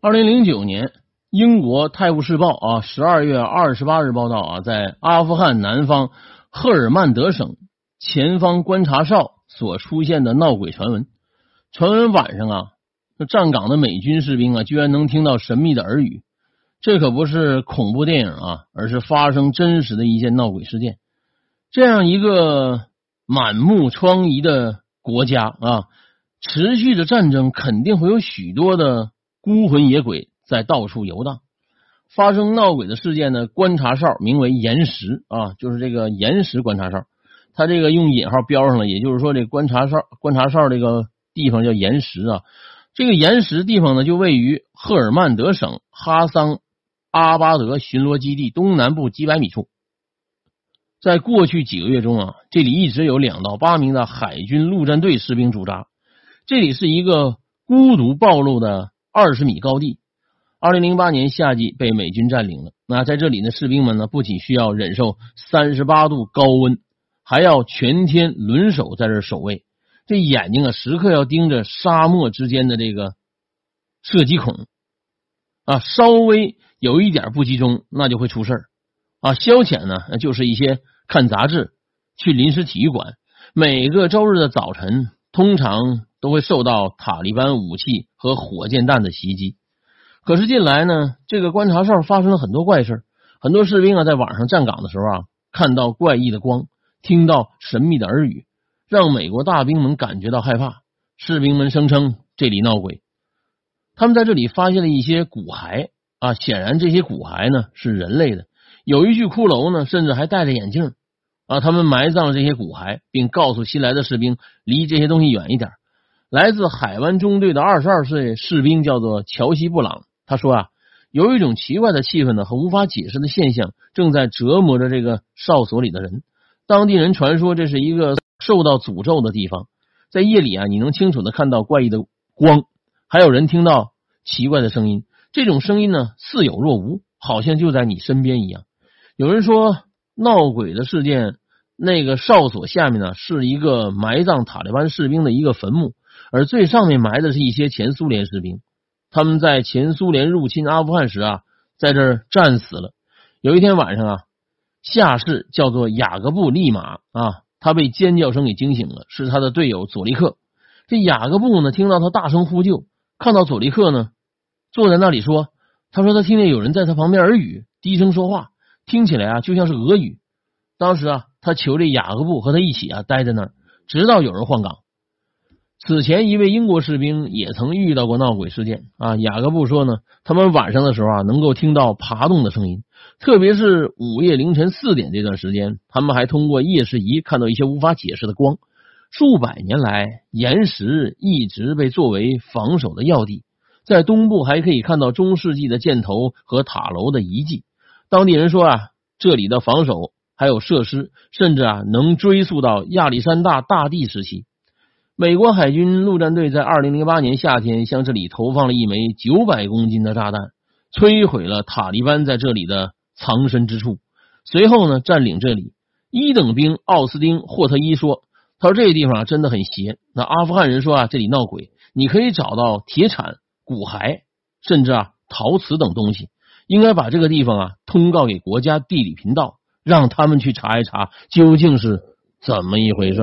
二零零九年，英国《泰晤士报》啊，十二月二十八日报道啊，在阿富汗南方赫尔曼德省前方观察哨所出现的闹鬼传闻。传闻晚上啊，那站岗的美军士兵啊，居然能听到神秘的耳语。这可不是恐怖电影啊，而是发生真实的一件闹鬼事件。这样一个满目疮痍的国家啊，持续的战争肯定会有许多的。孤魂野鬼在到处游荡，发生闹鬼的事件呢？观察哨名为岩石啊，就是这个岩石观察哨，它这个用引号标上了，也就是说这观察哨观察哨这个地方叫岩石啊。这个岩石地方呢，就位于赫尔曼德省哈桑阿巴德巡逻基地东南部几百米处。在过去几个月中啊，这里一直有两到八名的海军陆战队士兵驻扎。这里是一个孤独暴露的。二十米高地，二零零八年夏季被美军占领了。那在这里的士兵们呢，不仅需要忍受三十八度高温，还要全天轮守在这守卫。这眼睛啊，时刻要盯着沙漠之间的这个射击孔啊，稍微有一点不集中，那就会出事儿啊。消遣呢，就是一些看杂志、去临时体育馆。每个周日的早晨，通常。都会受到塔利班武器和火箭弹的袭击。可是近来呢，这个观察哨发生了很多怪事很多士兵啊，在晚上站岗的时候啊，看到怪异的光，听到神秘的耳语，让美国大兵们感觉到害怕。士兵们声称这里闹鬼，他们在这里发现了一些骨骸啊，显然这些骨骸呢是人类的。有一具骷髅呢，甚至还戴着眼镜啊。他们埋葬了这些骨骸，并告诉新来的士兵离这些东西远一点。来自海湾中队的二十二岁士兵叫做乔西·布朗。他说啊，有一种奇怪的气氛呢和无法解释的现象正在折磨着这个哨所里的人。当地人传说这是一个受到诅咒的地方，在夜里啊，你能清楚的看到怪异的光，还有人听到奇怪的声音。这种声音呢似有若无，好像就在你身边一样。有人说闹鬼的事件，那个哨所下面呢是一个埋葬塔利班士兵的一个坟墓。而最上面埋的是一些前苏联士兵，他们在前苏联入侵阿富汗时啊，在这儿战死了。有一天晚上啊，下士叫做雅各布·利马啊，他被尖叫声给惊醒了，是他的队友佐利克。这雅各布呢，听到他大声呼救，看到佐利克呢，坐在那里说：“他说他听见有人在他旁边耳语，低声说话，听起来啊就像是俄语。”当时啊，他求这雅各布和他一起啊待在那儿，直到有人换岗。此前，一位英国士兵也曾遇到过闹鬼事件啊。雅各布说呢，他们晚上的时候啊，能够听到爬动的声音，特别是午夜凌晨四点这段时间，他们还通过夜视仪看到一些无法解释的光。数百年来，岩石一直被作为防守的要地，在东部还可以看到中世纪的箭头和塔楼的遗迹。当地人说啊，这里的防守还有设施，甚至啊能追溯到亚历山大大帝时期。美国海军陆战队在二零零八年夏天向这里投放了一枚九百公斤的炸弹，摧毁了塔利班在这里的藏身之处。随后呢，占领这里。一等兵奥斯丁·霍特伊说：“他说这个地方真的很邪。那阿富汗人说啊，这里闹鬼，你可以找到铁铲、骨骸，甚至啊陶瓷等东西。应该把这个地方啊通告给国家地理频道，让他们去查一查究竟是怎么一回事。”